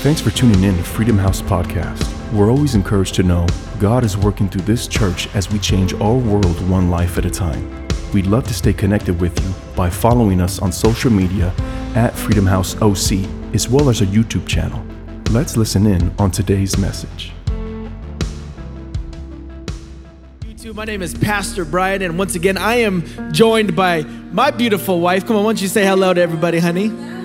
Thanks for tuning in to Freedom House Podcast. We're always encouraged to know God is working through this church as we change our world one life at a time. We'd love to stay connected with you by following us on social media at Freedom House OC, as well as our YouTube channel. Let's listen in on today's message. YouTube. My name is Pastor Brian, and once again, I am joined by my beautiful wife. Come on, why don't you say hello to everybody, honey?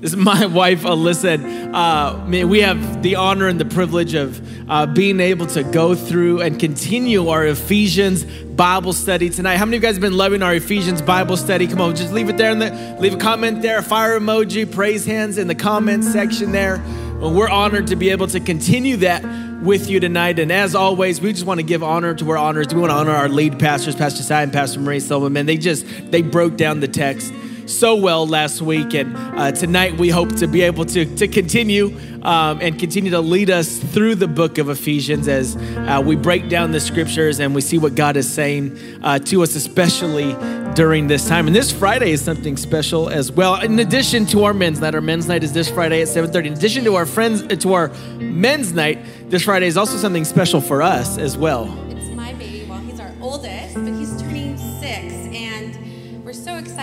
This is my wife, Alyssa. Uh, we have the honor and the privilege of uh, being able to go through and continue our Ephesians Bible study tonight. How many of you guys have been loving our Ephesians Bible study? Come on, just leave it there in the leave a comment there, fire emoji, praise hands in the comment section there. Well, we're honored to be able to continue that with you tonight. And as always, we just want to give honor to where honors. We want to honor our lead pastors, Pastor Si and Pastor Marie Silverman. They just they broke down the text so well last week. And uh, tonight we hope to be able to, to continue um, and continue to lead us through the book of Ephesians as uh, we break down the scriptures and we see what God is saying uh, to us, especially during this time. And this Friday is something special as well. In addition to our men's night, our men's night is this Friday at 7:30. In addition to our friends, to our men's night, this Friday is also something special for us as well.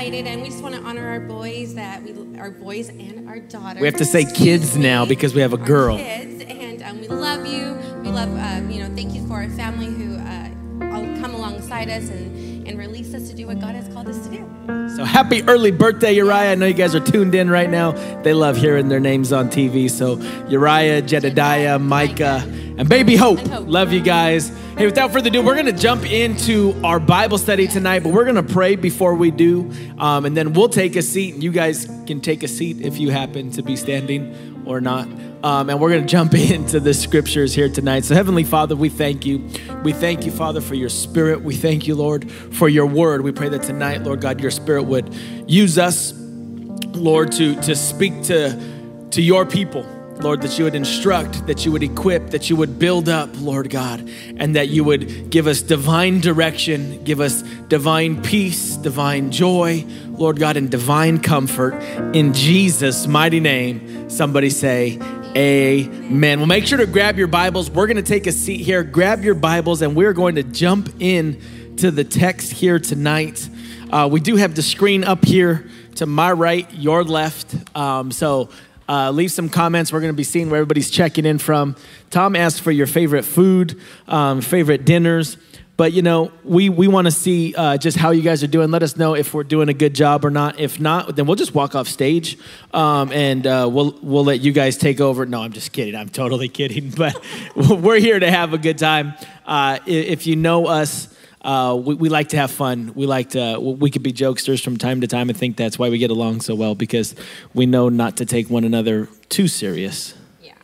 Excited. And we just want to honor our boys that we, our boys and our daughters. We have to say kids now because we have a girl. kids, and um, we love you. We love, um, you know, thank you for our family who uh, all come alongside us and, and release us to do what God has called us to do. So happy early birthday, Uriah. I know you guys are tuned in right now. They love hearing their names on TV. So Uriah, Jedediah, Micah, and baby Hope. And Hope. Love you guys. Hey, without further ado, we're going to jump into our Bible study tonight, but we're going to pray before we do. Um, and then we'll take a seat, and you guys can take a seat if you happen to be standing or not. Um, and we're going to jump into the scriptures here tonight. So, Heavenly Father, we thank you. We thank you, Father, for your spirit. We thank you, Lord, for your word. We pray that tonight, Lord God, your spirit would use us, Lord, to, to speak to, to your people. Lord, that you would instruct, that you would equip, that you would build up, Lord God, and that you would give us divine direction, give us divine peace, divine joy, Lord God, and divine comfort. In Jesus' mighty name, somebody say, Amen. Well, make sure to grab your Bibles. We're going to take a seat here. Grab your Bibles, and we're going to jump in to the text here tonight. Uh, we do have the screen up here to my right, your left. Um, so uh, leave some comments. We're going to be seeing where everybody's checking in from. Tom asked for your favorite food, um, favorite dinners. But you know, we we want to see uh, just how you guys are doing. Let us know if we're doing a good job or not. If not, then we'll just walk off stage, um, and uh, we'll we'll let you guys take over. No, I'm just kidding. I'm totally kidding. But we're here to have a good time. Uh, if you know us, uh, we, we like to have fun. We like to, we could be jokesters from time to time. I think that's why we get along so well because we know not to take one another too serious. Yeah.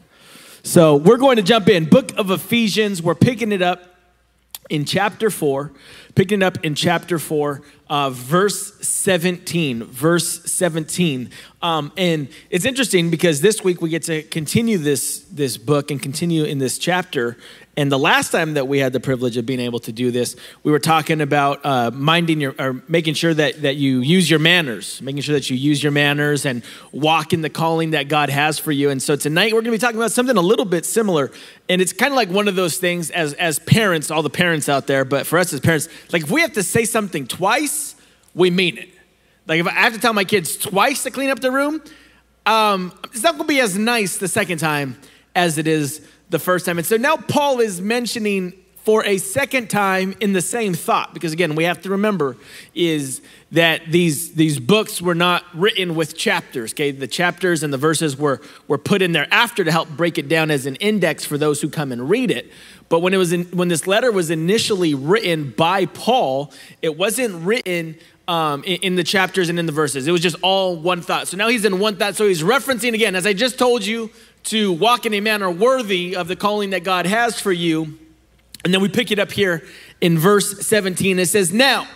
So we're going to jump in. Book of Ephesians, we're picking it up in chapter 4, picking it up in chapter 4, uh, verse 17. Verse 17. Um, and it's interesting because this week we get to continue this, this book and continue in this chapter. And the last time that we had the privilege of being able to do this, we were talking about uh, minding your, or making sure that, that you use your manners, making sure that you use your manners and walk in the calling that God has for you. And so tonight we're going to be talking about something a little bit similar. And it's kind of like one of those things as, as parents, all the parents out there, but for us as parents, like if we have to say something twice, we mean it. Like if I have to tell my kids twice to clean up the room, um, it's not going to be as nice the second time as it is the first time. And so now Paul is mentioning for a second time in the same thought because again we have to remember is that these these books were not written with chapters okay the chapters and the verses were were put in there after to help break it down as an index for those who come and read it but when it was in, when this letter was initially written by paul it wasn't written um, in, in the chapters and in the verses. It was just all one thought. So now he's in one thought. So he's referencing again, as I just told you, to walk in a manner worthy of the calling that God has for you. And then we pick it up here in verse 17. It says, Now,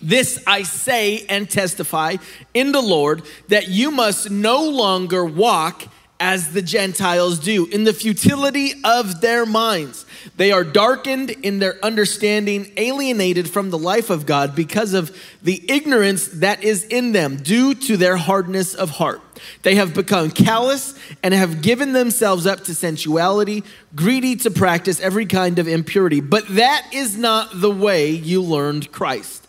this I say and testify in the Lord that you must no longer walk as the Gentiles do, in the futility of their minds. They are darkened in their understanding, alienated from the life of God because of the ignorance that is in them due to their hardness of heart. They have become callous and have given themselves up to sensuality, greedy to practice every kind of impurity. But that is not the way you learned Christ.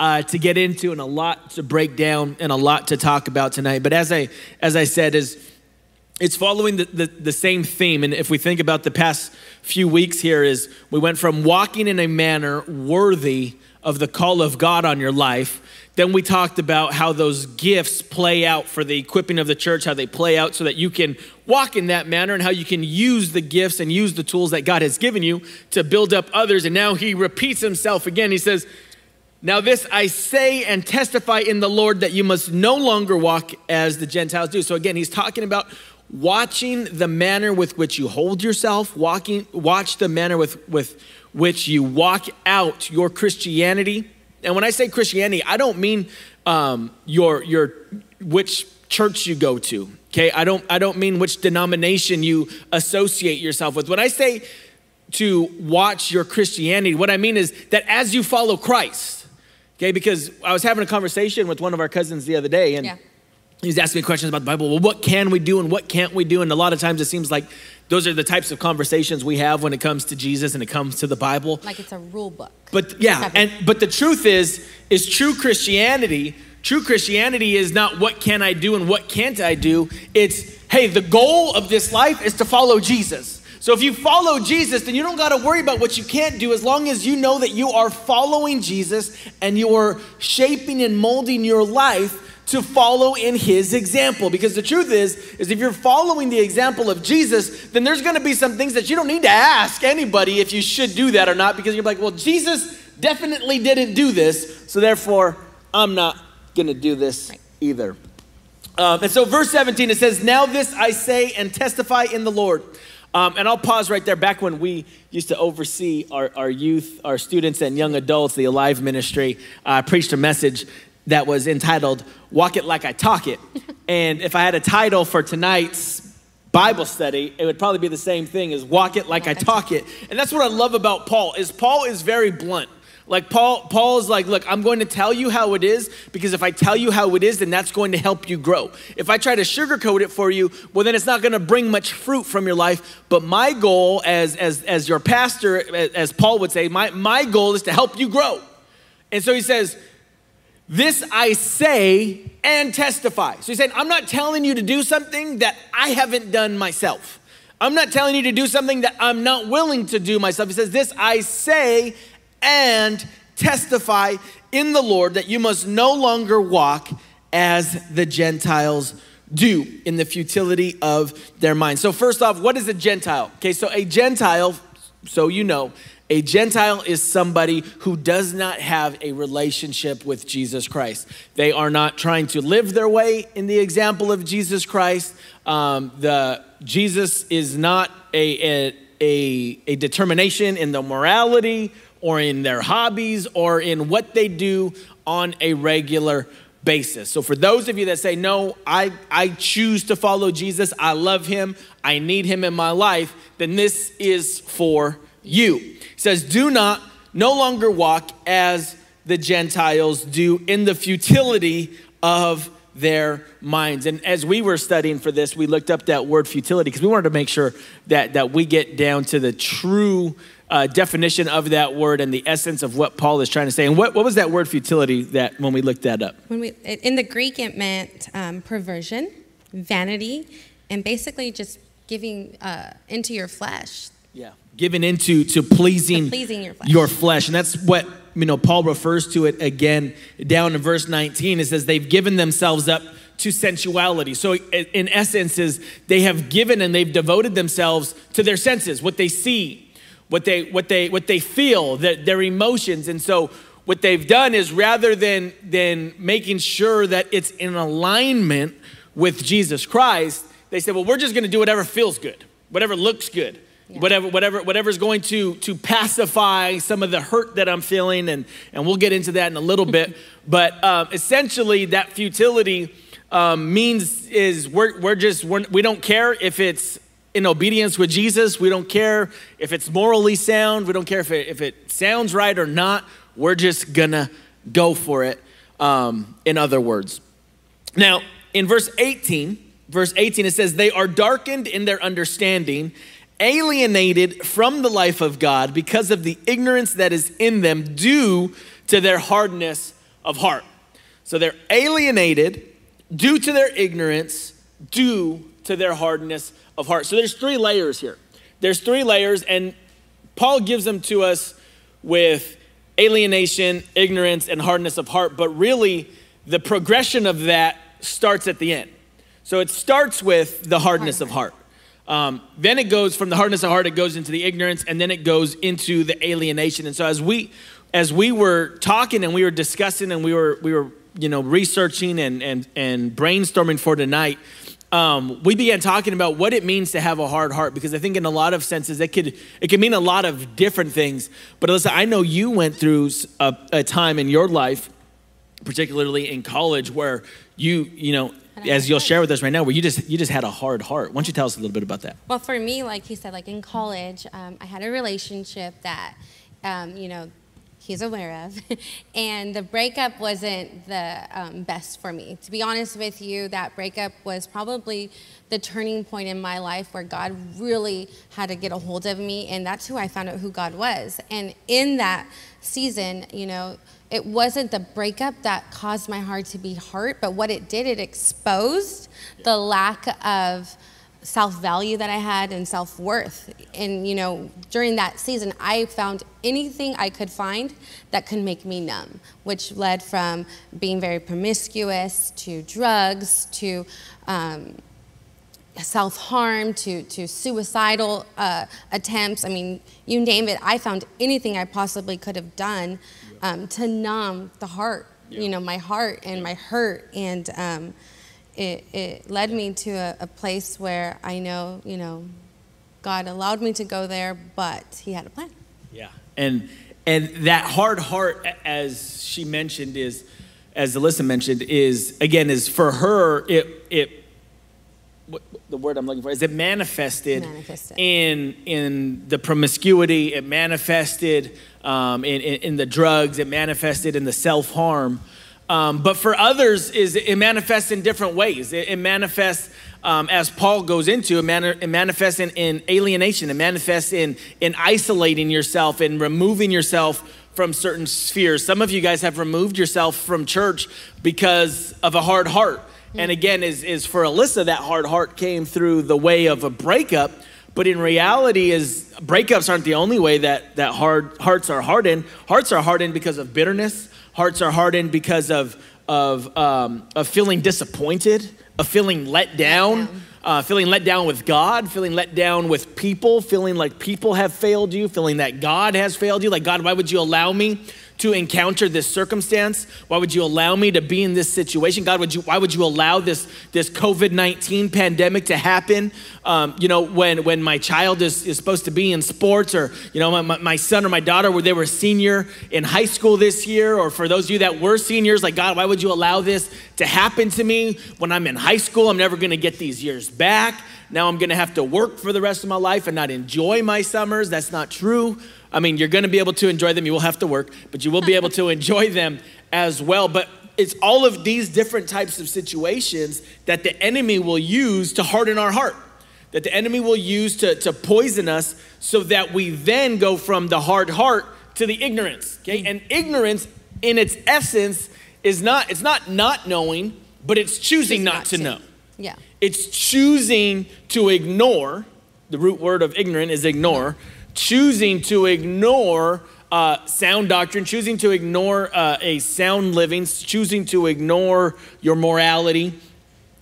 Uh, to get into and a lot to break down and a lot to talk about tonight. But as I as I said, is it's following the, the, the, same theme. And if we think about the past few weeks here, is we went from walking in a manner worthy of the call of God on your life. Then we talked about how those gifts play out for the equipping of the church, how they play out so that you can walk in that manner and how you can use the gifts and use the tools that God has given you to build up others. And now he repeats himself again. He says, now, this I say and testify in the Lord that you must no longer walk as the Gentiles do. So, again, he's talking about watching the manner with which you hold yourself, walking, watch the manner with, with which you walk out your Christianity. And when I say Christianity, I don't mean um, your, your, which church you go to. Okay, I don't, I don't mean which denomination you associate yourself with. When I say to watch your Christianity, what I mean is that as you follow Christ, okay, because I was having a conversation with one of our cousins the other day, and yeah he's asking me questions about the Bible. Well, what can we do and what can't we do? And a lot of times it seems like those are the types of conversations we have when it comes to Jesus and it comes to the Bible. Like it's a rule book. But yeah, and but the truth is, is true Christianity. True Christianity is not what can I do and what can't I do. It's hey, the goal of this life is to follow Jesus. So if you follow Jesus, then you don't got to worry about what you can't do as long as you know that you are following Jesus and you are shaping and molding your life to follow in his example. Because the truth is is if you're following the example of jesus then there's going to be some things that you don't need to ask anybody if you should do that or not because you're like well jesus definitely didn't do this so therefore i'm not going to do this either. Um, and so verse 17 it says now this i say and testify in the lord um, and I'll pause right there. Back when we used to oversee our, our youth, our students, and young adults, the Alive Ministry, I uh, preached a message that was entitled Walk It Like I Talk It. and if I had a title for tonight's Bible study, it would probably be the same thing as Walk It Like I Talk It. And that's what I love about Paul is Paul is very blunt. Like Paul, Paul is like, look, I'm going to tell you how it is because if I tell you how it is, then that's going to help you grow. If I try to sugarcoat it for you, well, then it's not going to bring much fruit from your life. But my goal, as as as your pastor, as Paul would say, my my goal is to help you grow. And so he says, this I say and testify. So he's saying, I'm not telling you to do something that I haven't done myself. I'm not telling you to do something that I'm not willing to do myself. He says, This I say and testify in the Lord that you must no longer walk as the Gentiles do in the futility of their mind. So, first off, what is a Gentile? Okay, so a Gentile, so you know, a Gentile is somebody who does not have a relationship with Jesus Christ. They are not trying to live their way in the example of Jesus Christ. Um, the Jesus is not a, a, a, a determination in the morality or in their hobbies or in what they do on a regular basis. So for those of you that say, no, I, I choose to follow Jesus, I love him, I need him in my life, then this is for you It says, Do not no longer walk as the Gentiles do in the futility of their minds. And as we were studying for this, we looked up that word futility because we wanted to make sure that, that we get down to the true uh, definition of that word and the essence of what Paul is trying to say. And what, what was that word futility that when we looked that up? When we, in the Greek, it meant um, perversion, vanity, and basically just giving uh, into your flesh. Yeah given into to pleasing, to pleasing your, flesh. your flesh. And that's what you know Paul refers to it again down in verse 19. It says they've given themselves up to sensuality. So in essence is they have given and they've devoted themselves to their senses, what they see, what they what they what they feel, that their emotions. And so what they've done is rather than than making sure that it's in alignment with Jesus Christ, they said, well, we're just going to do whatever feels good, whatever looks good. Yeah. Whatever, whatever, whatever's going to to pacify some of the hurt that I'm feeling, and and we'll get into that in a little bit. But um, essentially, that futility um, means is we're we're just we're, we don't care if it's in obedience with Jesus. We don't care if it's morally sound. We don't care if it if it sounds right or not. We're just gonna go for it. Um, in other words, now in verse 18, verse 18, it says, They are darkened in their understanding, alienated from the life of God because of the ignorance that is in them due to their hardness of heart. So they're alienated due to their ignorance, due to their hardness of heart. So there's three layers here. There's three layers, and Paul gives them to us with alienation, ignorance, and hardness of heart, but really the progression of that starts at the end. So it starts with the hardness of heart. Um, then it goes from the hardness of heart, it goes into the ignorance, and then it goes into the alienation. And so as we as we were talking and we were discussing and we were we were you know researching and and and brainstorming for tonight, um, we began talking about what it means to have a hard heart because I think in a lot of senses it could it could mean a lot of different things. But Alyssa, I know you went through a, a time in your life, particularly in college, where you you know as you'll share with us right now, where you just you just had a hard heart. Why don't you tell us a little bit about that? Well, for me, like he said, like in college, um, I had a relationship that, um, you know, he's aware of, and the breakup wasn't the um, best for me. To be honest with you, that breakup was probably the turning point in my life where God really had to get a hold of me, and that's who I found out who God was. And in that season, you know it wasn't the breakup that caused my heart to be hurt, but what it did, it exposed the lack of self value that I had and self worth. And, you know, during that season, I found anything I could find that could make me numb, which led from being very promiscuous to drugs to, um, self harm to, to suicidal uh, attempts. I mean, you name it. I found anything I possibly could have done um, to numb the heart, yeah. you know, my heart and my hurt. And um, it, it led me to a, a place where I know, you know, God allowed me to go there, but He had a plan. Yeah. And, and that hard heart, as she mentioned, is, as Alyssa mentioned, is again, is for her, it, it what, the word I'm looking for is it manifested, manifested. in in the promiscuity. It manifested um, in, in, in, the drugs. It manifested in the self harm. Um, but for others, is it manifests in different ways. It, it manifests um, as Paul goes into it, man, it manifests in, in alienation. It manifests in in isolating yourself and removing yourself from certain spheres. Some of you guys have removed yourself from church because of a hard heart and again, is, is for Alyssa, that hard heart came through the way of a breakup. But in reality, is breakups aren't the only way that, that hard hearts are hardened. Hearts are hardened because of bitterness. Hearts are hardened because of, of, um, of feeling disappointed, of feeling let down, uh, feeling let down with God, feeling let down with people, feeling like people have failed you, feeling that God has failed you. Like, God, why would you allow me to encounter this circumstance? Why would you allow me to be in this situation? God, would you, why would you allow this, this COVID 19 pandemic to happen? Um, you know, when, when my child is, is supposed to be in sports, or, you know, my, my son or my daughter, where they were senior in high school this year, or for those of you that were seniors, like, God, why would you allow this to happen to me when I'm in high school? I'm never gonna get these years back. Now I'm gonna have to work for the rest of my life and not enjoy my summers. That's not true. I mean, you're going to be able to enjoy them. You will have to work, but you will be able to enjoy them as well. But it's all of these different types of situations that the enemy will use to harden our heart, that the enemy will use to, to poison us so that we then go from the hard heart to the ignorance. Okay? Mm. And ignorance, in its essence, is not, it's not not knowing, but it's choosing not, not, to, to know. Yeah. It's choosing to ignore. The root word of ignorant is ignore choosing to ignore uh, sound doctrine, choosing to ignore uh, a sound living, choosing to ignore your morality,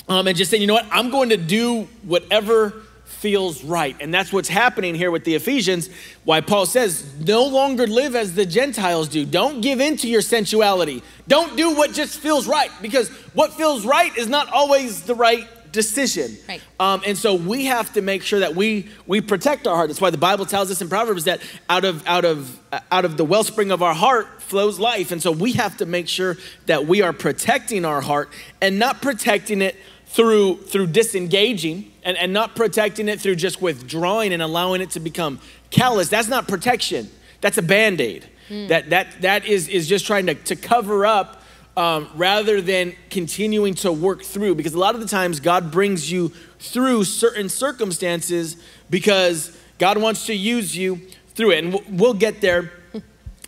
um, and just saying, you know what, I'm going to do whatever feels right. And that's what's happening here with the Ephesians, why Paul says, no longer live as the Gentiles do. Don't give in to your sensuality. Don't do what just feels right, because what feels right is not always the right decision. Right. Um, and so we have to make sure that we we protect our heart. That's why the Bible tells us in Proverbs that out of out of uh, out of the wellspring of our heart flows life. And so we have to make sure that we are protecting our heart and not protecting it through through disengaging and, and not protecting it through just withdrawing and allowing it to become callous. That's not protection. That's a band-aid. That that that is is just trying to, to cover up um, rather than continuing to work through. Because a lot of the times God brings you through certain circumstances because God wants to use you through it. And we'll, get there.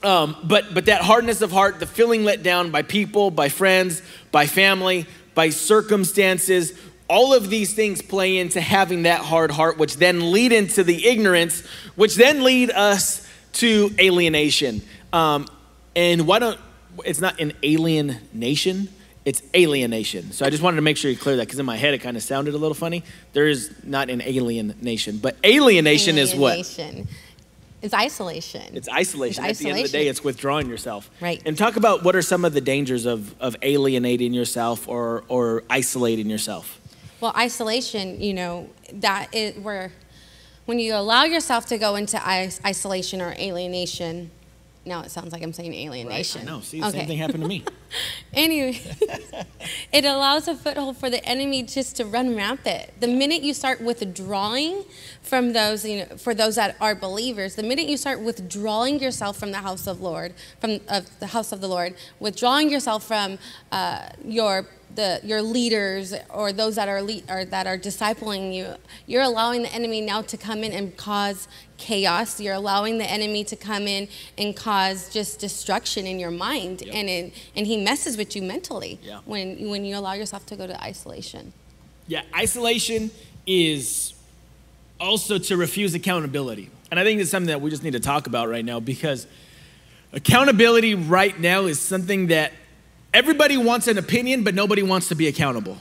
Um, but but that hardness of heart, the feeling let down by people, by friends, by family, by circumstances, all of these things play into having that hard heart, which then lead into the ignorance, which then lead us to alienation. Um, and why don't it's not an alien nation, it's alienation. So I just wanted to make sure you clear that because in my head it kind of sounded a little funny. There is not an alien nation, but alienation, is what? Alienation. It's isolation. It's isolation. It's At the end of the day, it's withdrawing yourself. Right. And talk about what are some of the dangers of, of alienating yourself or, or isolating yourself. Well, isolation, you know, that is where when you allow yourself to go into isolation or alienation, now it sounds like I'm saying alienation. I know. See, the same thing happened to me. Anyway, it allows a foothold for the enemy just to run rampant. The minute you start withdrawing from those, you know, for those that are believers, the minute you start withdrawing yourself from the house of Lord, from of the house of the Lord, withdrawing yourself from uh, your the your leaders or those that are le- or that are discipling you, you're allowing the enemy now to come in and cause chaos. You're allowing the enemy to come in and cause just destruction in your mind, and in, and he messes with you mentally Yeah. when when you allow yourself to go to isolation. Yeah, isolation is also to refuse accountability. And I think it's something that we just need to talk about right now because accountability right now is something that everybody wants an opinion, but nobody wants to be accountable.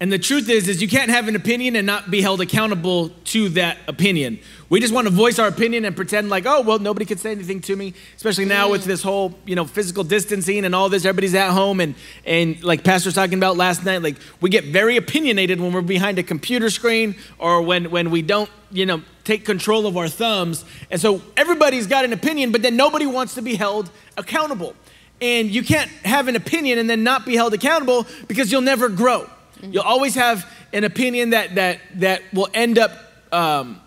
And the truth is, is you can't have an opinion and not be held accountable to that opinion. We just want to voice our opinion and pretend like, oh, well, nobody could say anything to me. Especially now with this whole, you know, physical distancing and all this. Everybody's at home and and like Pastor was talking about last night, like we get very opinionated when we're behind a computer screen or when when we don't, you know, take control of our thumbs. And so everybody's got an opinion, but then nobody wants to be held accountable. And you can't have an opinion and then not be held accountable because you'll never grow. You'll always have an opinion that that that will end up um,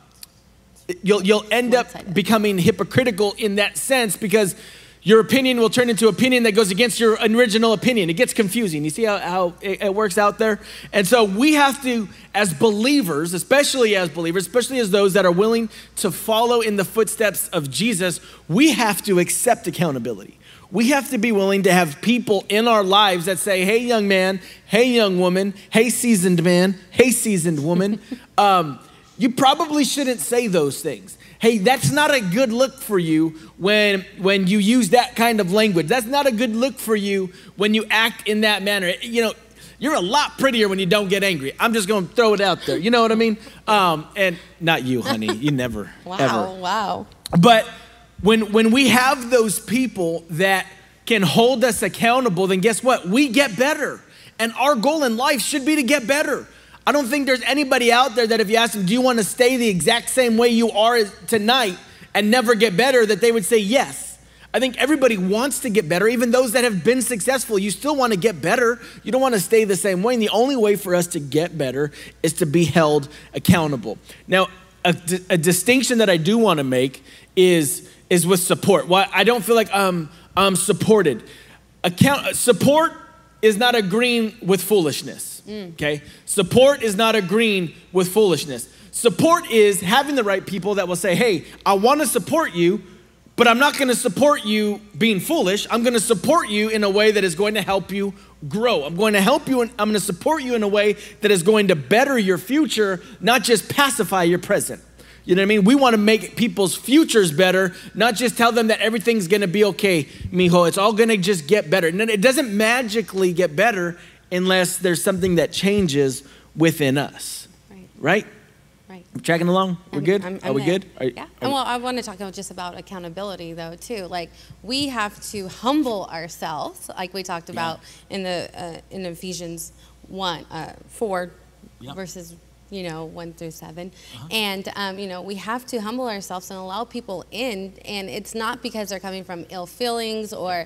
you'll you'll end up becoming hypocritical in that sense because your opinion will turn into opinion that goes against your original opinion. It gets confusing. You see how, how it, it works out there? And so we have to, as believers, especially as believers, especially as those that are willing to follow in the footsteps of Jesus, we have to accept accountability. We have to be willing to have people in our lives that say, hey, young man, hey, young woman, hey, seasoned man, hey, seasoned woman. um, you probably shouldn't say those things. Hey, that's not a good look for you when, when you use that kind of language. That's not a good look for you when you act in that manner. You know, you're a lot prettier when you don't get angry. I'm just going to throw it out there. You know what I mean? Um, and not you, honey. You never, Wow, ever. wow. But when when we have those people that can hold us accountable, then guess what? We get better. And our goal in life should be to get better. I don't think there's anybody out there that if you ask them, do you want to stay the exact same way you are tonight and never get better, that they would say yes. I think everybody wants to get better, even those that have been successful. You still want to get better. You don't want to stay the same way. And the only way for us to get better is to be held accountable. Now, a, a distinction that I do want to make is, is with support. Why I don't feel like I'm, I'm supported. Account, support is not agreeing with foolishness. Mm. Okay? Support is not agreeing with foolishness. Support is having the right people that will say, hey, I want to support you, but I'm not going to support you being foolish. I'm going to support you in a way that is going to help you grow. I'm going to help you and I'm going to support you in a way that is going to better your future, not just pacify your present. You know what I mean? We want to make people's futures better, not just tell them that everything's going to be okay, mijo. It's all going to just get better. And it doesn't magically get better unless there's something that changes within us. Right. Right? Right. Tracking along? We're I'm- good? I'm- Are I'm we there. good? Are, yeah. are- And well, I want to talk about just about accountability though too. Like we have to humble ourselves, like we talked about in the uh, in Ephesians one uh, four Yeah. verses you know one through 7 Uh-huh. and um, you know we have to humble ourselves and allow people in, and it's not because they're coming from ill feelings or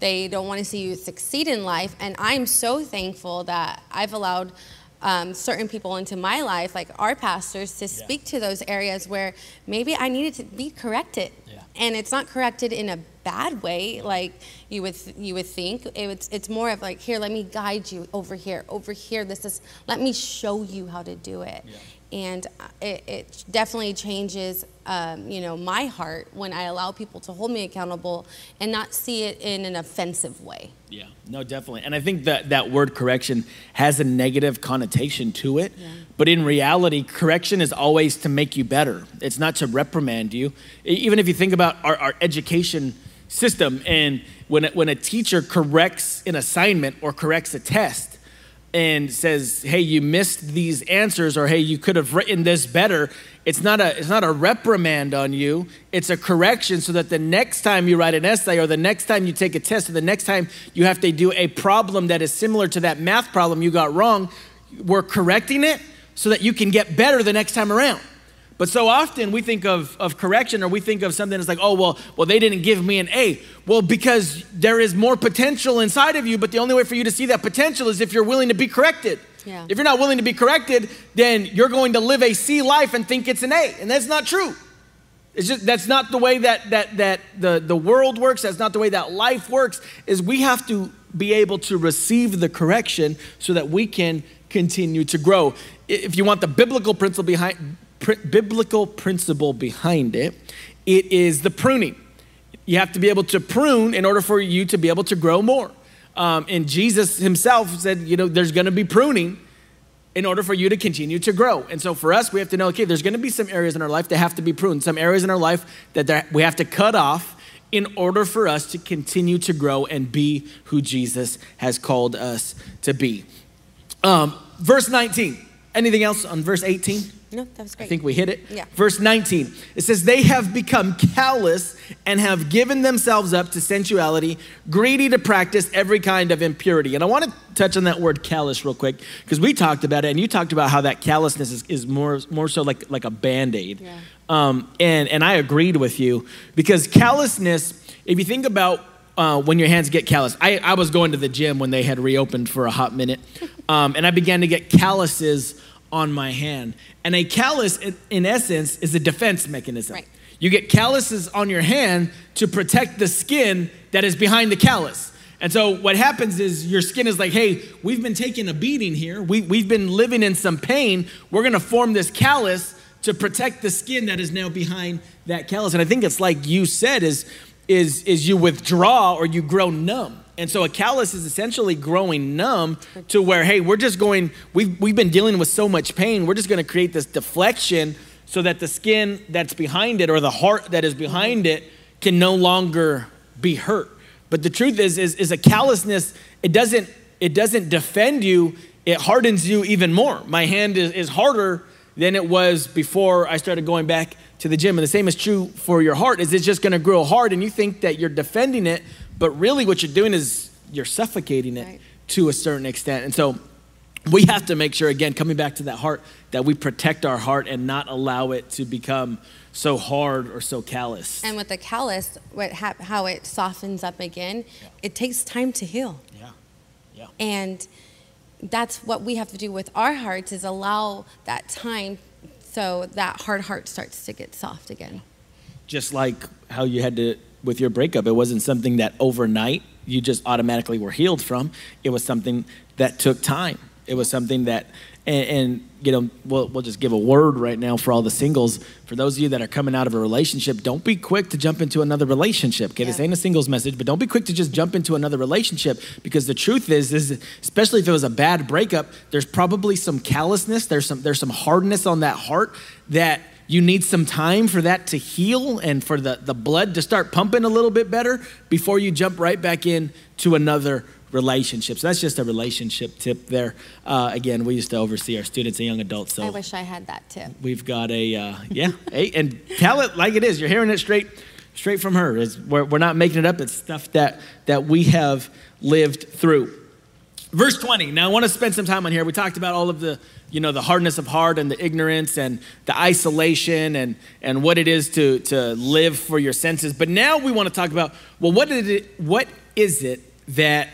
they don't want to see you succeed in life. And I'm so thankful that I've allowed um, certain people into my life, like our pastors, to speak to those areas where maybe I needed to be corrected. Yeah. And it's not corrected in a bad way, like you would you would think. It's it's more of like here, let me guide you over here, over here. This is let me show you how to do it. And uh, it, it definitely changes, um, you know, my heart when I allow people to hold me accountable and not see it in an offensive way. Yeah, no, definitely. And I think that that word correction has a negative connotation to it. Yeah. But in reality, correction is always to make you better. It's not to reprimand you. Even if you think about our, our education system, and when a, when a teacher corrects an assignment or corrects a test, and says, "Hey, you missed these answers," or "Hey, you could have written this better." It's not a it's not a reprimand on you. It's a correction so that the next time you write an essay, or the next time you take a test, or the next time you have to do a problem that is similar to that math problem you got wrong, we're correcting it so that you can get better the next time around. But so often we think of, of correction or we think of something that's like, oh, well, well, they didn't give me an A. Well, because there is more potential inside of you, but the only way for you to see that potential is if you're willing to be corrected. Yeah. If you're not willing to be corrected, then you're going to live a C life and think it's an A. And that's not true. It's just that's not the way that that that the, the world works, that's not the way that life works, is we have to be able to receive the correction so that we can continue to grow. If you want the biblical principle behind pr- biblical principle behind it, it is the pruning. You have to be able to prune in order for you to be able to grow more. Um, and Jesus himself said, you know, there's going to be pruning in order for you to continue to grow. And so for us, we have to know, okay, there's going to be some areas in our life that have to be pruned, some areas in our life that we have to cut off in order for us to continue to grow and be who Jesus has called us to be. Um, verse 19. Anything else on verse 18? No, that was great. I think we hit it. Yeah. Verse 19. It says, They have become callous and have given themselves up to sensuality, greedy to practice every kind of impurity. And I want to touch on that word callous real quick because we talked about it and you talked about how that callousness is, is more, more so like, like a band aid. Yeah. Um, and, and I agreed with you because callousness, if you think about uh, when your hands get callous, I, I was going to the gym when they had reopened for a hot minute, um, and I began to get calluses on my hand. And a callus, in, in essence, is a defense mechanism. Right. You get calluses on your hand to protect the skin that is behind the callus. And so what happens is your skin is like, hey, we've been taking a beating here. We, we've been living in some pain. We're going to form this callus to protect the skin that is now behind that callus. And I think it's like you said is, is, is you withdraw or you grow numb. And so a callus is essentially growing numb to where, hey, we're just going, we've, we've been dealing with so much pain. We're just going to create this deflection so that the skin that's behind it or the heart that is behind it can no longer be hurt. But the truth is, is, is a callousness, it doesn't, it doesn't defend you, it hardens you even more. My hand is, is harder than it was before I started going back to the gym. And the same is true for your heart, is it's just gonna grow hard and you think that you're defending it, but really what you're doing is you're suffocating it Right. to a certain extent. And so we have to make sure, again, coming back to that heart, that we protect our heart and not allow it to become so hard or so callous. and with the callus, what hap- how it softens up again, it takes time to heal. yeah, yeah. And that's what we have to do with our hearts is allow that time so that hard heart starts to get soft again. just like how you had to with your breakup it wasn't something that overnight you just automatically were healed from it was something that took time it was something that and, and you know we'll, we'll just give a word right now for all the singles. For those of you that are coming out of a relationship don't be quick to jump into another relationship okay? This ain't a singles message but don't be quick to just jump into another relationship because the truth is is especially if it was a bad breakup there's probably some callousness there's some there's some hardness on that heart that you need some time for that to heal and for the, the blood to start pumping a little bit better before you jump right back in to another relationships. That's just a relationship tip there. Uh, again, we used to oversee our students and young adults. So I wish I had that tip. we've got a uh, yeah, hey, and tell it like it is. You're hearing it straight straight from her. It's, we're, we're not making it up. It's stuff that that we have lived through. Verse 20. Now I want to spend some time on here. We talked about all of the, you know, the hardness of heart and the ignorance and the isolation and and what it is to to live for your senses. But now we want to talk about well, what did it what is it that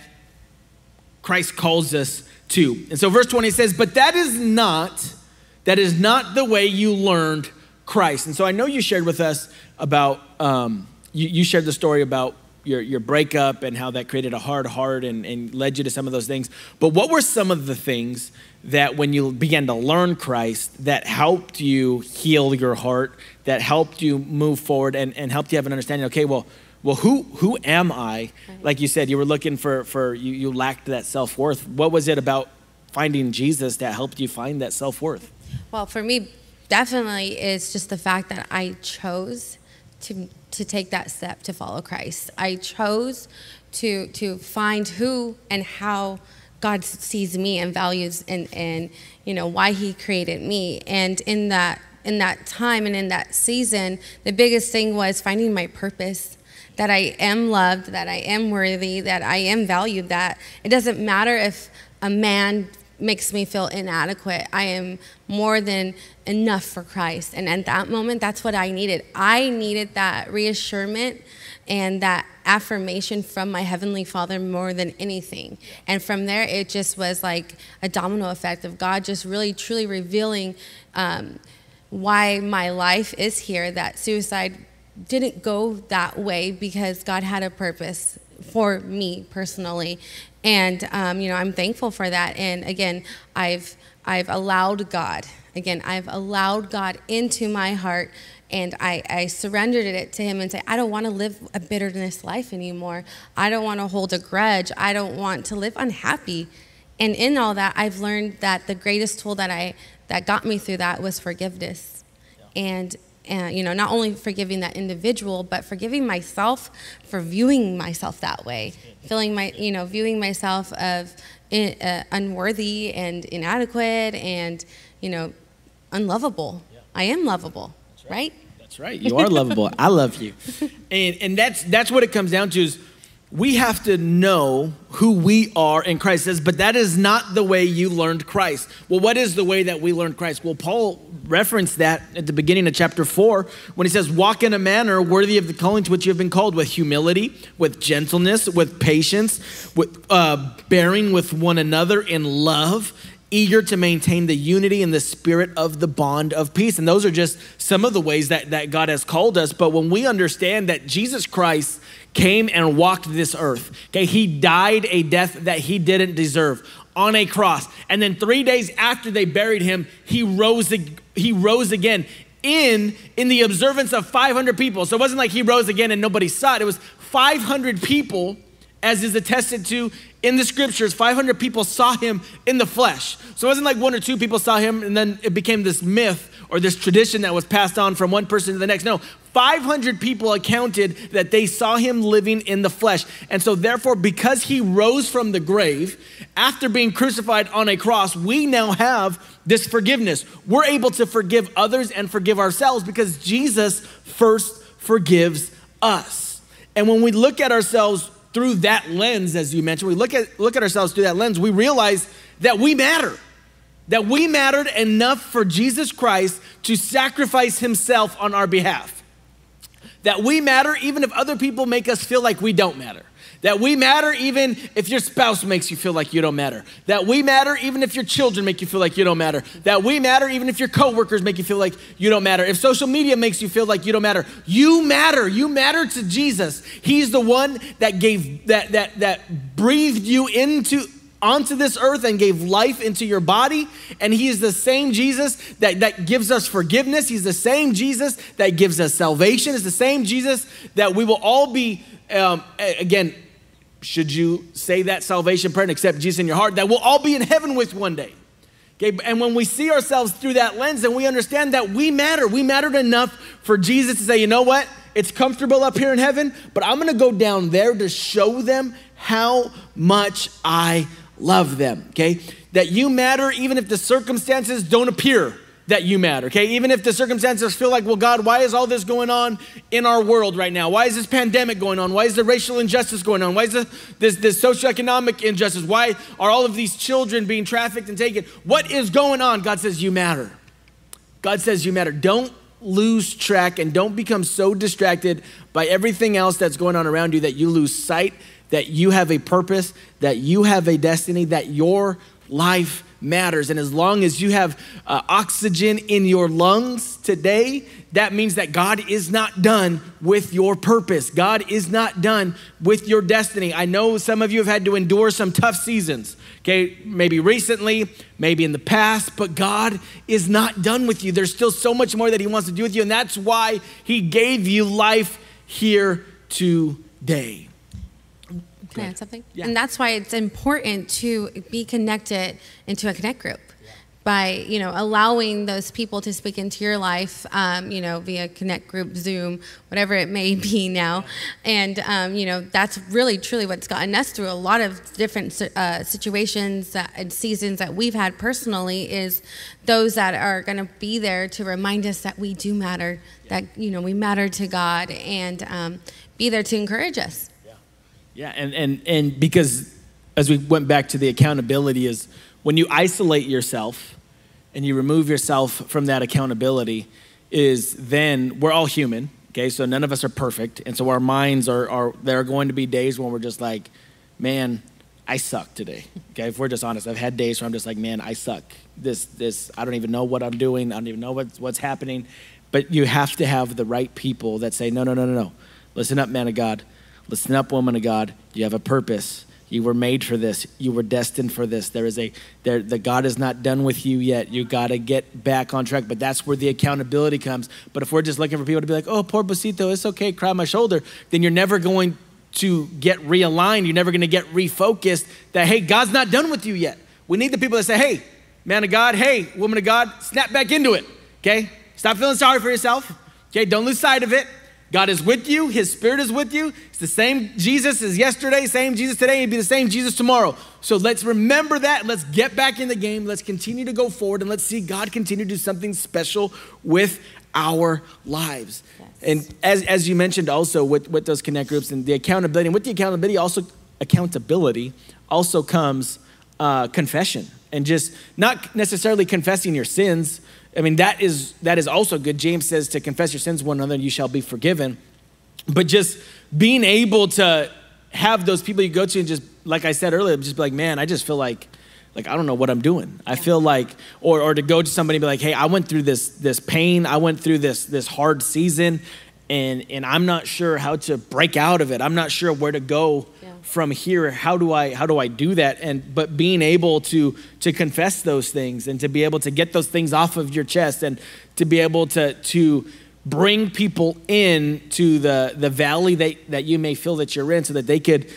Christ calls us to? And so verse 20 says, "But that is not that is not the way you learned Christ." And so I know you shared with us about um, you, you shared the story about your, your breakup and how that created a hard heart and, and led you to some of those things. But what were some of the things that when you began to learn Christ that helped you heal your heart, that helped you move forward and, and helped you have an understanding, okay, well, well, who who am I? Like you said, you were looking for for you, you lacked that self-worth. What was it about finding Jesus that helped you find that self-worth? Well, for me, definitely it's just the fact that I chose to to take that step to follow Christ. I chose to to find who and how God sees me and values and and you know why he created me. And in that in that time and in that season, the biggest thing was finding my purpose. That I am loved, that I am worthy, that I am valued, that it doesn't matter if a man makes me feel inadequate. I am more than enough for Christ. And at that moment, that's what I needed. I needed that reassurance and that affirmation from my Heavenly Father more than anything. And from there, it just was like a domino effect of God just really, truly revealing um, why my life is here, that suicide didn't go that way because God had a purpose for me personally. And um, you know i'm thankful for that. And again i've i've allowed god again i've allowed god into my heart and I, I surrendered it to him and say i don't want to live a bitterness life anymore. I don't want to hold a grudge. I don't want to live unhappy. And in all that i've learned that the greatest tool that i that got me through that was forgiveness. And and you know not only forgiving that individual but forgiving myself for viewing myself that way. Feeling my you know viewing myself of in, uh, unworthy and inadequate and you know unlovable. Yeah. i am lovable right. right? That's right. You are lovable. I love you. And and that's that's what it comes down to is we have to know who we are in Christ. Says, but that is not the way you learned Christ. Well, what is the way that we learned Christ? Well, Paul referenced that at the beginning of chapter four when he says, Walk in a manner worthy of the calling to which you have been called, with humility, with gentleness, with patience, with uh, bearing with one another in love eager to maintain the unity and the spirit of the bond of peace. And those are just some of the ways that, that God has called us. But when we understand that Jesus Christ came and walked this earth, okay, he died a death that he didn't deserve on a cross. And then three days after they buried him, he rose, he rose again in, in the observance of 500 people. So it wasn't like he rose again and nobody saw it. It was 500 people, as is attested to in the scriptures. 500 people saw him in the flesh. So it wasn't like one or two people saw him and then it became this myth or this tradition that was passed on from one person to the next. No, 500 people accounted that they saw him living in the flesh. And so, therefore, because he rose from the grave after being crucified on a cross, we now have this forgiveness. We're able to forgive others and forgive ourselves because Jesus first forgives us. And when we look at ourselves through that lens, as you mentioned, we look at, look at ourselves through that lens, we realize that we matter that we mattered enough for Jesus Christ to sacrifice himself on our behalf that we matter even if other people make us feel like we don't matter. That we matter even if your spouse makes you feel like you don't matter. That we matter even if your children make you feel like you don't matter. That we matter even if your coworkers make you feel like you don't matter. If social media makes you feel like you don't matter. You matter. You matter to Jesus. He's the one that gave that that that breathed you into onto this earth and gave life into your body. And He is the same Jesus that, that gives us forgiveness. He's the same Jesus that gives us salvation. It's the same Jesus that we will all be, um, again, should you say that salvation prayer and accept Jesus in your heart, that we'll all be in heaven with one day. Okay, and when we see ourselves through that lens, and we understand that we matter, we mattered enough for Jesus to say, you know what? It's comfortable up here in heaven, but I'm gonna go down there to show them how much I love them, okay? That you matter even if the circumstances don't appear that you matter, okay? Even if the circumstances feel like, well, God, why is all this going on in our world right now? Why is this pandemic going on? Why is the racial injustice going on? Why is this, this, this socioeconomic injustice? Why are all of these children being trafficked and taken? What is going on? God says, you matter. God says, you matter. Don't lose track and don't become so distracted by everything else that's going on around you that you lose sight that you have a purpose, that you have a destiny, that your life matters. And as long as you have uh, oxygen in your lungs today, that means that God is not done with your purpose. God is not done with your destiny. I know some of you have had to endure some tough seasons, okay? Maybe recently, maybe in the past, but God is not done with you. There's still so much more that He wants to do with you, and that's why He gave you life here today. Can I add something? Yeah. And that's why it's important to be connected into a connect group by you know allowing those people to speak into your life um, you know via connect group zoom whatever it may be now. And um, you know that's really truly what's gotten us through a lot of different uh, situations that, and seasons that we've had personally is those that are going to be there to remind us that we do matter that you know we matter to god and um, be there to encourage us Yeah, and, and, and because as we went back to the accountability is when you isolate yourself and you remove yourself from that accountability is then we're all human, okay? So none of us are perfect. And so our minds are, are there are going to be days when we're just like, man, I suck today. Okay, if we're just honest, I've had days where I'm just like, man, I suck. This, this, I don't even know what I'm doing. I don't even know what's, what's happening. But you have to have the right people that say, no, no, no, no, no. Listen up, man of God. Listen up, woman of God. You have a purpose. You were made for this. You were destined for this. There is a there the God is not done with you yet. You got to get back on track. But that's where the accountability comes. But if we're just looking for people to be like, "Oh, poor Bosito, it's okay, cry on my shoulder," then you're never going to get realigned. You're never going to get refocused. That hey, God's not done with you yet. We need the people that say, "Hey, man of God, hey, woman of God, snap back into it." Okay, stop feeling sorry for yourself. Okay, don't lose sight of it. God is with you. His Spirit is with you. It's the same Jesus as yesterday, same Jesus today. He'd be the same Jesus tomorrow. So let's remember that. Let's get back in the game. Let's continue to go forward and let's see God continue to do something special with our lives. Yes. And as, as you mentioned also with, with those connect groups and the accountability, and with the accountability also accountability also comes uh, confession and just not necessarily confessing your sins, I mean, that is, that is also good. James says to confess your sins one another and you shall be forgiven. But just being able to have those people you go to and just, like I said earlier, just be like, man, I just feel like, like I don't know what I'm doing. I feel like, or, or to go to somebody and be like, hey, I went through this, this pain. I went through this, this hard season and, and I'm not sure how to break out of it. I'm not sure where to go. From here. How do I, how do I do that? And, but being able to, to confess those things and to be able to get those things off of your chest and to be able to, to bring people in to the, the valley that, that you may feel that you're in so that they could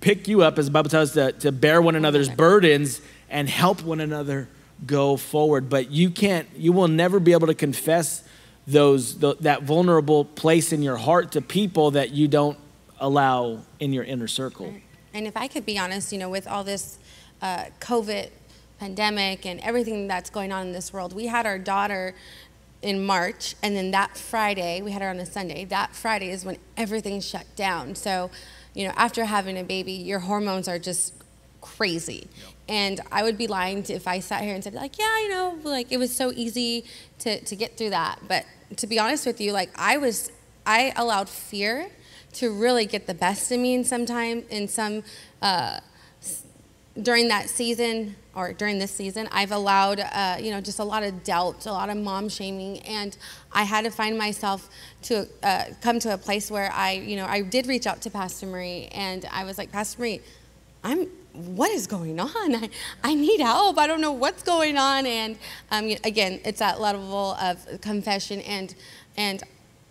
pick you up, as the Bible tells us, to, to bear one another's burdens and help one another go forward. But you can't, you will never be able to confess those, tho- that vulnerable place in your heart to people that you don't allow in your inner circle. And if I could be honest, you know, with all this uh, COVID pandemic and everything that's going on in this world, we had our daughter in March, and then that Friday, we had her on a Sunday. That Friday is when everything shut down. So, you know, after having a baby, your hormones are just crazy. And I would be lying if I sat here and said, like, yeah, you know, like it was so easy to, to get through that. But to be honest with you, like I was, I allowed fear to really get the best of me in some time, in some, uh, during that season or during this season, I've allowed, uh, you know, just a lot of doubt, a lot of mom shaming, and I had to find myself to uh, come to a place where I, you know, I did reach out to Pastor Marie, and I was like, Pastor Marie, I'm, what is going on? I, I need help. I don't know what's going on, and um, again, it's that level of confession, and and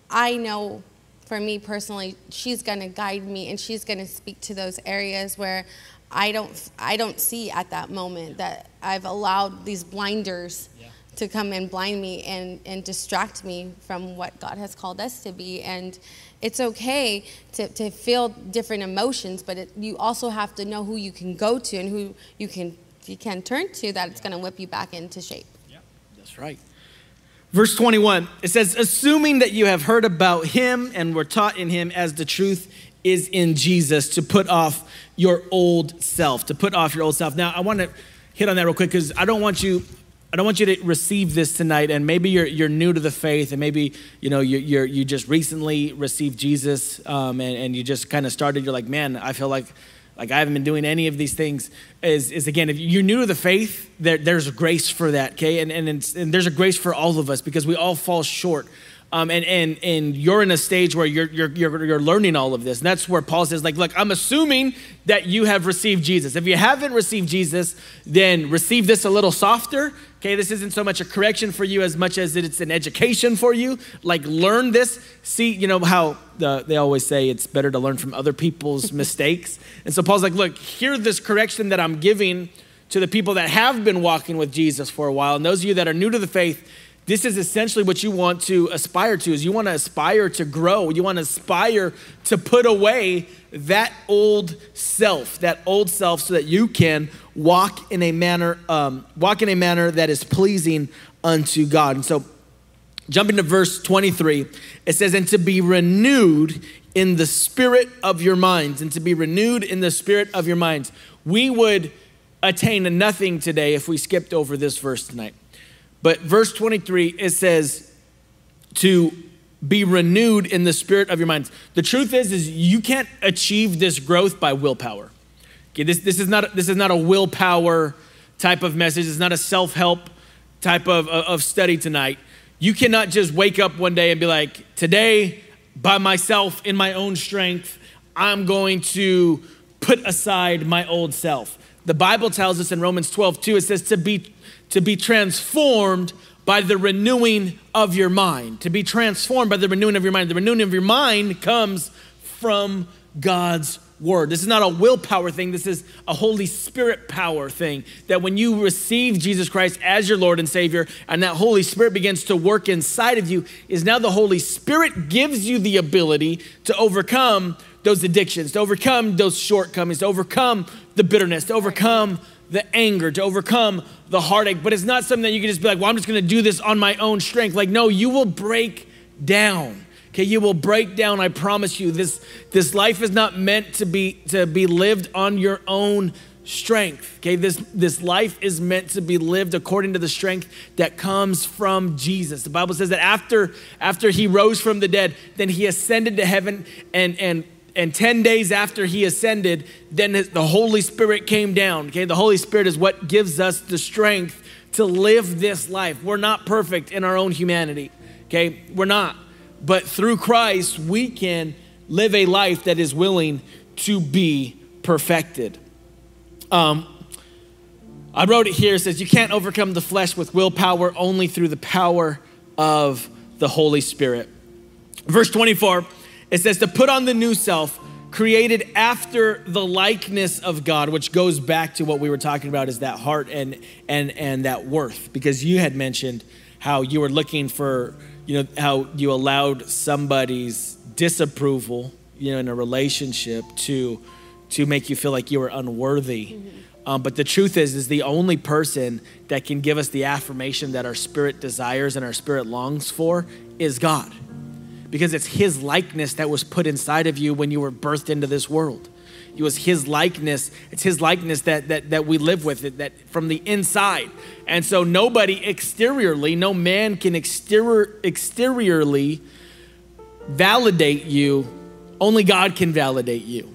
I know for me personally, she's going to guide me and she's going to speak to those areas where I don't I don't see at that moment that I've allowed these blinders to come and blind me and, and distract me from what God has called us to be. And it's okay to, to feel different emotions, but it, you also have to know who you can go to and who you can you can turn to that it's going to whip you back into shape. Yeah, that's right. Verse 21, it says, Assuming that you have heard about him and were taught in him as the truth is in Jesus, to put off your old self, to put off your old self. Now, I want to hit on that real quick because I don't want you. I don't want you to receive this tonight, and maybe you're, you're new to the faith, and maybe you know you you you just recently received Jesus, um, and, and you just kind of started. You're like, man, I feel like like I haven't been doing any of these things, is, is again, if you're new to the faith, there, there's grace for that, okay? And, and, and there's a grace for all of us because we all fall short. Um, and, and, and you're in a stage where you're, you're, you're, you're learning all of this. And that's where Paul says, like, look, I'm assuming that you have received Jesus. If you haven't received Jesus, then receive this a little softer Okay, this isn't so much a correction for you as much as it's an education for you. Like, learn this. See, you know how the, they always say it's better to learn from other people's mistakes. And so Paul's like, look, hear this correction that I'm giving to the people that have been walking with Jesus for a while. And those of you that are new to the faith, this is essentially what you want to aspire to is you want to aspire to grow. You want to aspire to put away that old self that old self so that you can walk in a manner um, walk in a manner that is pleasing unto god. And so jumping to verse 23 it says and to be renewed in the spirit of your minds. And to be renewed in the spirit of your minds. We would attain nothing today if we skipped over this verse tonight but verse 23, it says to be renewed in the spirit of your minds. The truth is, is you can't achieve this growth by willpower. Okay, this, this, is, not, this is not a willpower type of message. It's not a self-help type of, of study tonight. You cannot just wake up one day and be like, today, by myself, in my own strength, I'm going to put aside my old self. The Bible tells us in Romans 12, 2, it says to be to be transformed by the renewing of your mind. To be transformed by the renewing of your mind. The renewing of your mind comes from God's word. This is not a willpower thing. This is a Holy Spirit power thing. That when you receive Jesus Christ as your Lord and Savior, and that Holy Spirit begins to work inside of you, is now the Holy Spirit gives you the ability to overcome those addictions, to overcome those shortcomings, to overcome the bitterness, to overcome the anger, to overcome the heartache. But it's not something that you can just be like, well, I'm just gonna do this on my own strength. Like, no, you will break down. Okay, you will break down, I promise you. This, this life is not meant to be, to be lived on your own strength. Okay, this, this life is meant to be lived according to the strength that comes from Jesus. The Bible says that after, after he rose from the dead, then he ascended to heaven and, and and 10 days after he ascended, then the Holy Spirit came down. Okay, the Holy Spirit is what gives us the strength to live this life. We're not perfect in our own humanity. Okay, we're not. But through Christ, we can live a life that is willing to be perfected. Um, I wrote it here. It says, You can't overcome the flesh with willpower, only through the power of the Holy Spirit. Verse 24 it says to put on the new self, created after the likeness of God, which goes back to what we were talking about is that heart and and and that worth. Because you had mentioned how you were looking for, you know, how you allowed somebody's disapproval, you know, in a relationship to to make you feel like you were unworthy. Mm-hmm. Um, but the truth is, is the only person that can give us the affirmation that our spirit desires and our spirit longs for is God because it's His likeness that was put inside of you when you were birthed into this world. It was His likeness. It's His likeness that, that, that we live with, that from the inside. And so nobody exteriorly, no man can exterior, exteriorly validate you. Only God can validate you.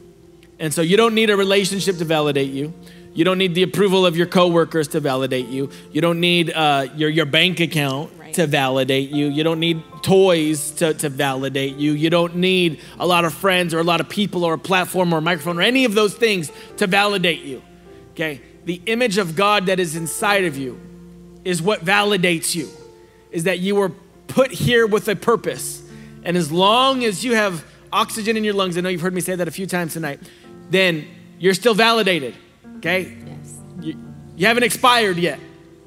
And so you don't need a relationship to validate you. You don't need the approval of your coworkers to validate you. You don't need uh, your, your bank account right. to validate you. You don't need toys to, to validate you. You don't need a lot of friends or a lot of people or a platform or a microphone or any of those things to validate you. Okay? The image of God that is inside of you is what validates you, is that you were put here with a purpose. And as long as you have oxygen in your lungs, I know you've heard me say that a few times tonight, then you're still validated okay? Yes. You, you haven't expired yet.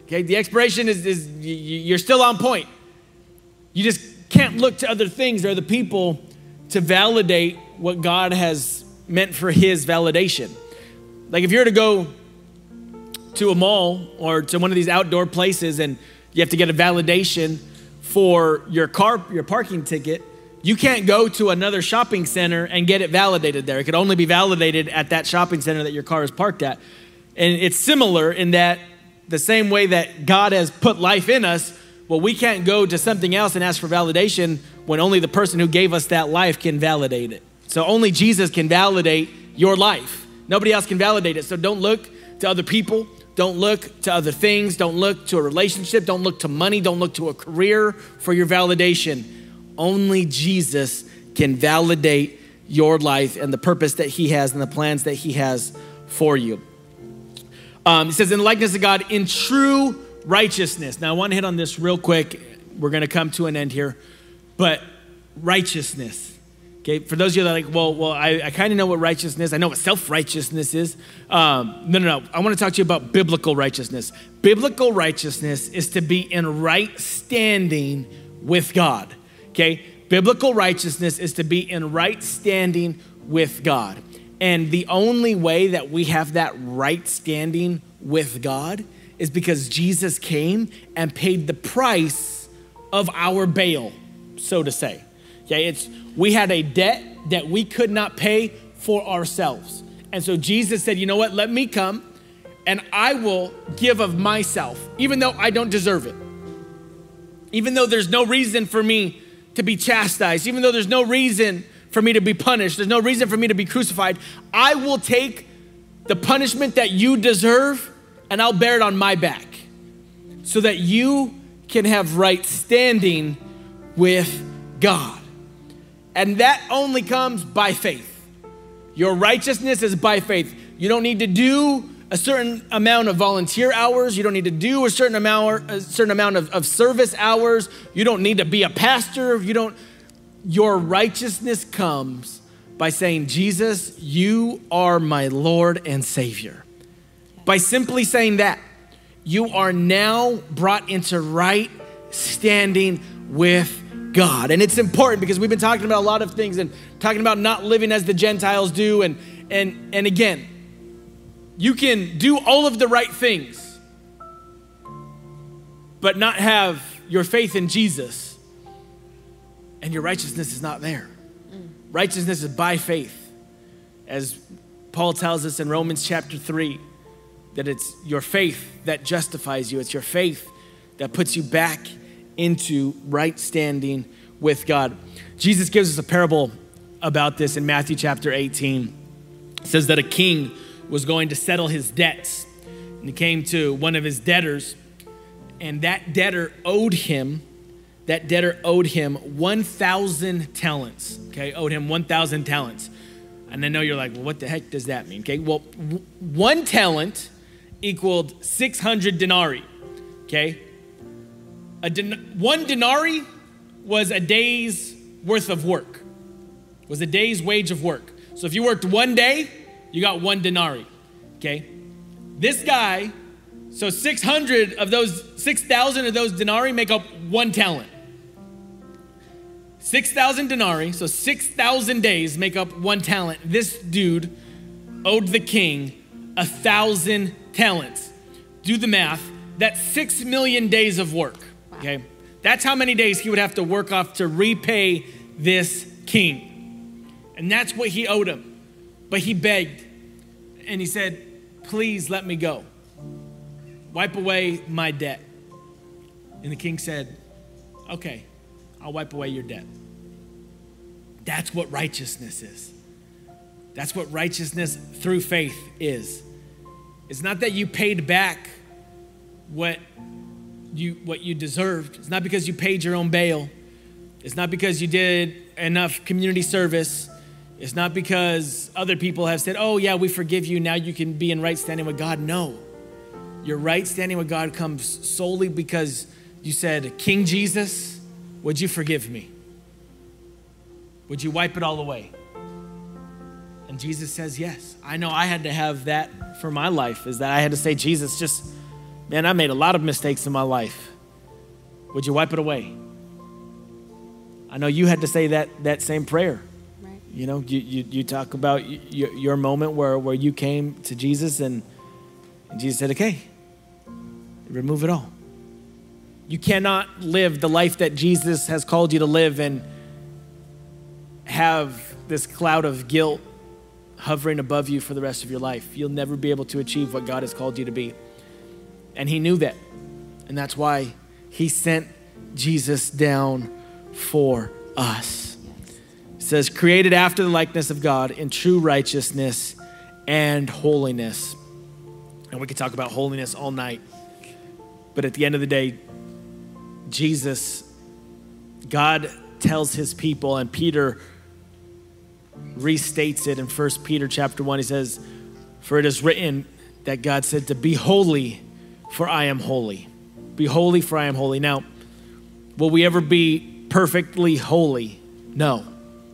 Okay, the expiration is, is you're still on point. You just can't look to other things or other people to validate what God has meant for His validation. Like if you're to go to a mall or to one of these outdoor places and you have to get a validation for your car, your parking ticket, you can't go to another shopping center and get it validated there. It could only be validated at that shopping center that your car is parked at. And it's similar in that the same way that God has put life in us, well, we can't go to something else and ask for validation when only the person who gave us that life can validate it. So only Jesus can validate your life. Nobody else can validate it. So don't look to other people. Don't look to other things. Don't look to a relationship. Don't look to money. Don't look to a career for your validation. Only Jesus can validate your life and the purpose that He has and the plans that He has for you. Um, it says, in the likeness of God, in true righteousness. Now, I want to hit on this real quick. We're going to come to an end here. But righteousness. Okay, for those of you that are like, well, well, I, I kind of know what righteousness. I know what self-righteousness is. Um, no, no, no. I want to talk to you about biblical righteousness. Biblical righteousness is to be in right standing with God. Okay, biblical righteousness is to be in right standing with God. And the only way that we have that right standing with God is because Jesus came and paid the price of our bail, so to say. Okay, it's we had a debt that we could not pay for ourselves. And so Jesus said, "You know what? Let me come and I will give of myself, even though I don't deserve it. Even though there's no reason for me to be chastised, even though there's no reason for me to be punished. There's no reason for me to be crucified. I will take the punishment that you deserve and I'll bear it on my back so that you can have right standing with God. And that only comes by faith. Your righteousness is by faith. You don't need to do a certain amount of volunteer hours. You don't need to do a certain amount, a certain amount of, of service hours. You don't need to be a pastor. You don't your righteousness comes by saying, Jesus, you are my Lord and Savior. By simply saying that, you are now brought into right standing with God. And it's important because we've been talking about a lot of things and talking about not living as the Gentiles do. And, and, and again, you can do all of the right things, but not have your faith in Jesus and your righteousness is not there. Righteousness is by faith. As Paul tells us in Romans chapter 3, that it's your faith that justifies you, it's your faith that puts you back into right standing with God. Jesus gives us a parable about this in Matthew chapter 18. It says that a king was going to settle his debts, and he came to one of his debtors, and that debtor owed him that debtor owed him 1,000 talents. Okay, owed him 1,000 talents. And I know you're like, well, what the heck does that mean? Okay, well, one talent equaled 600 denarii. Okay, a den- one denarii was a day's worth of work, was a day's wage of work. So if you worked one day, you got one denarii. Okay, this guy, so 600 of those, 6,000 of those denarii make up one talent. 6,000 denarii, so 6,000 days make up one talent. This dude owed the king a thousand talents. Do the math. That's six million days of work. Okay. That's how many days he would have to work off to repay this king. And that's what he owed him. But he begged and he said, Please let me go. Wipe away my debt. And the king said, Okay, I'll wipe away your debt. That's what righteousness is. That's what righteousness through faith is. It's not that you paid back what you what you deserved. It's not because you paid your own bail. It's not because you did enough community service. It's not because other people have said, "Oh yeah, we forgive you. Now you can be in right standing with God." No. Your right standing with God comes solely because you said, "King Jesus, would you forgive me? Would you wipe it all away? And Jesus says, Yes. I know I had to have that for my life, is that I had to say, Jesus, just Man, I made a lot of mistakes in my life. Would you wipe it away? I know you had to say that, that same prayer. Right. You know, you, you, you talk about your, your moment where, where you came to Jesus and, and Jesus said, okay, remove it all. You cannot live the life that Jesus has called you to live and have this cloud of guilt hovering above you for the rest of your life. You'll never be able to achieve what God has called you to be. And He knew that. And that's why He sent Jesus down for us. It says, created after the likeness of God in true righteousness and holiness. And we could talk about holiness all night. But at the end of the day, Jesus, God tells his people, and Peter restates it in 1 Peter chapter 1. He says, For it is written that God said to be holy, for I am holy. Be holy, for I am holy. Now, will we ever be perfectly holy? No.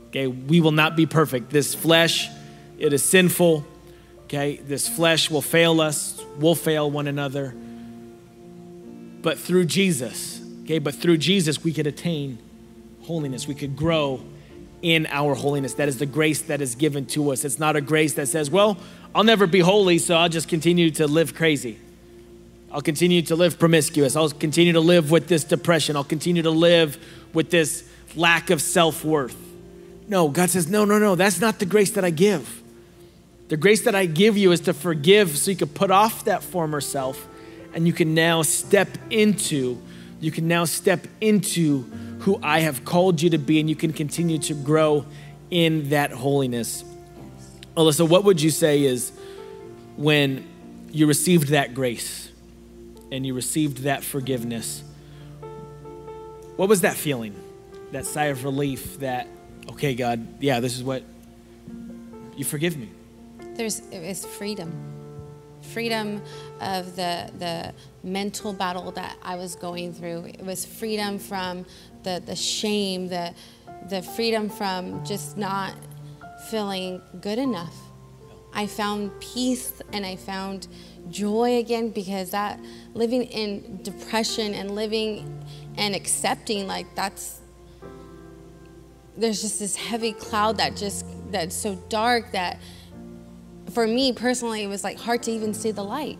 Okay, we will not be perfect. This flesh, it is sinful. Okay, this flesh will fail us, we'll fail one another. But through Jesus, okay, but through Jesus, we could attain holiness. We could grow in our holiness. That is the grace that is given to us. It's not a grace that says, well, I'll never be holy, so I'll just continue to live crazy. I'll continue to live promiscuous. I'll continue to live with this depression. I'll continue to live with this lack of self worth. No, God says, no, no, no, that's not the grace that I give. The grace that I give you is to forgive so you can put off that former self and you can now step into, you can now step into who I have called you to be and you can continue to grow in that holiness. Alyssa, what would you say is when you received that grace and you received that forgiveness? What was that feeling? That sigh of relief that, okay, God, yeah, this is what you forgive me. There's it's freedom. Freedom of the the mental battle that I was going through. It was freedom from the the shame, the the freedom from just not feeling good enough. I found peace and I found joy again because that living in depression and living and accepting like that's there's just this heavy cloud that just that's so dark that for me personally it was like hard to even see the light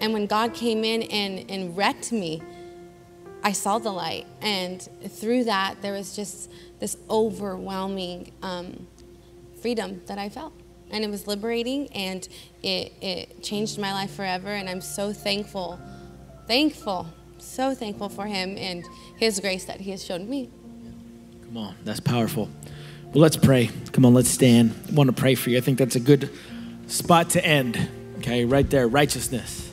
and when god came in and, and wrecked me i saw the light and through that there was just this overwhelming um, freedom that i felt and it was liberating and it, it changed my life forever and i'm so thankful thankful so thankful for him and his grace that he has shown me Come on, that's powerful. Well, let's pray. Come on, let's stand. I want to pray for you. I think that's a good spot to end. Okay, right there righteousness,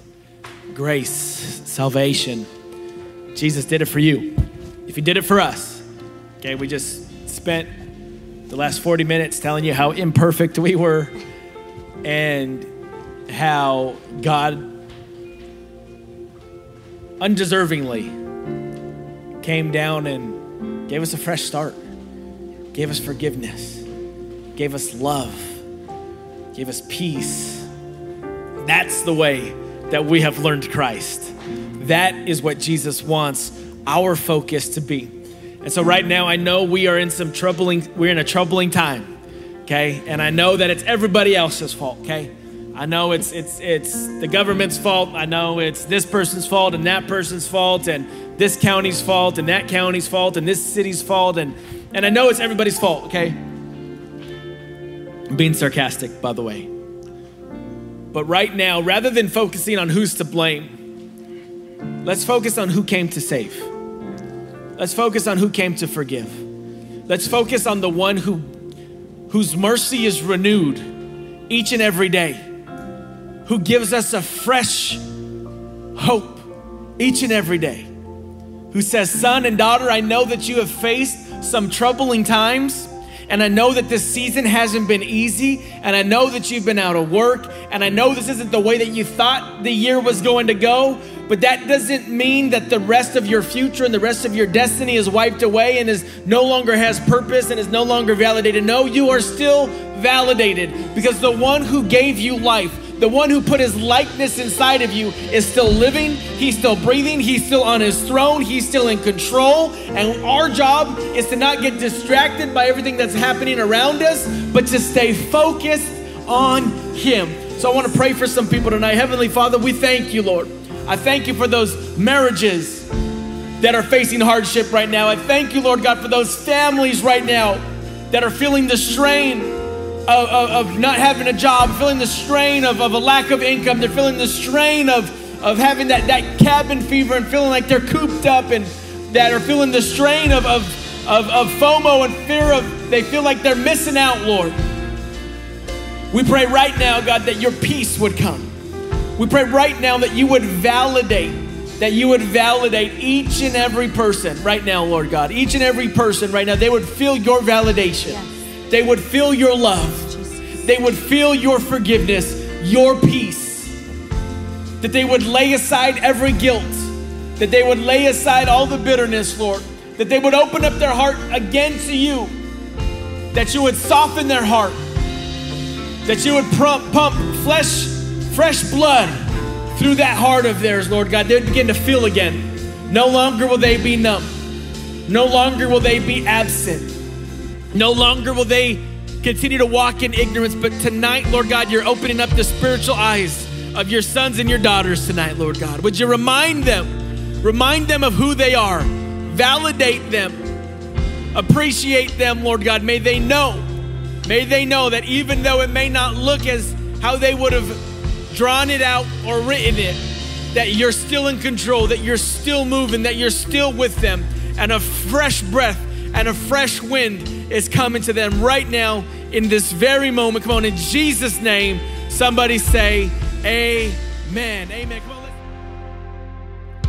grace, salvation. Jesus did it for you. If He did it for us, okay, we just spent the last 40 minutes telling you how imperfect we were and how God undeservingly came down and gave us a fresh start, gave us forgiveness, gave us love, gave us peace. That's the way that we have learned Christ. That is what Jesus wants our focus to be. And so right now I know we are in some troubling we're in a troubling time. Okay? And I know that it's everybody else's fault, okay? I know it's it's it's the government's fault. I know it's this person's fault and that person's fault and this county's fault and that county's fault and this city's fault and and I know it's everybody's fault, okay? I'm being sarcastic, by the way. But right now, rather than focusing on who's to blame, let's focus on who came to save. Let's focus on who came to forgive. Let's focus on the one who whose mercy is renewed each and every day, who gives us a fresh hope each and every day, who says, Son and daughter, I know that you have faced some troubling times. And I know that this season hasn't been easy, and I know that you've been out of work, and I know this isn't the way that you thought the year was going to go, but that doesn't mean that the rest of your future and the rest of your destiny is wiped away and is no longer has purpose and is no longer validated. No, you are still validated because the one who gave you life, the one who put his likeness inside of you is still living, he's still breathing, he's still on his throne, he's still in control. And our job is to not get distracted by everything that's happening around us, but to stay focused on him. So I want to pray for some people tonight. Heavenly Father, we thank you, Lord. I thank you for those marriages that are facing hardship right now. I thank you, Lord God, for those families right now that are feeling the strain of, of, of, not having a job, feeling the strain of, of a lack of income. They're feeling the strain of, of having that, that cabin fever and feeling like they're cooped up and that are feeling the strain of, of, of, of FOMO and fear of they feel like they're missing out, Lord. We pray right now, God, that your peace would come. We pray right now that you would validate, that you would validate each and every person right now, Lord God. Each and every person right now, they would feel your validation. Yes. They would feel your love. They would feel your forgiveness, your peace. That they would lay aside every guilt. That they would lay aside all the bitterness, Lord. That they would open up their heart again to you. That you would soften their heart. That you would pump, pump flesh, fresh blood through that heart of theirs, Lord God. They would begin to feel again. No longer will they be numb. No longer will they be absent. No longer will they continue to walk in ignorance, but tonight, Lord God, you're opening up the spiritual eyes of your sons and your daughters tonight, Lord God. Would you remind them, remind them of who they are, validate them, appreciate them, Lord God. May they know, may they know that even though it may not look as how they would have drawn it out or written it, that you're still in control, that you're still moving, that you're still with them, and a fresh breath and a fresh wind is coming to them right now in this very moment. Come on, in Jesus' name, somebody say, Amen. Amen. Come on.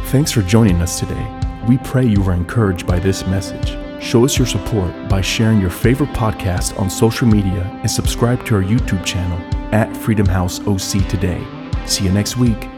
Thanks for joining us today. We pray you were encouraged by this message. Show us your support by sharing your favorite podcast on social media and subscribe to our YouTube channel at Freedom House OC today. See you next week.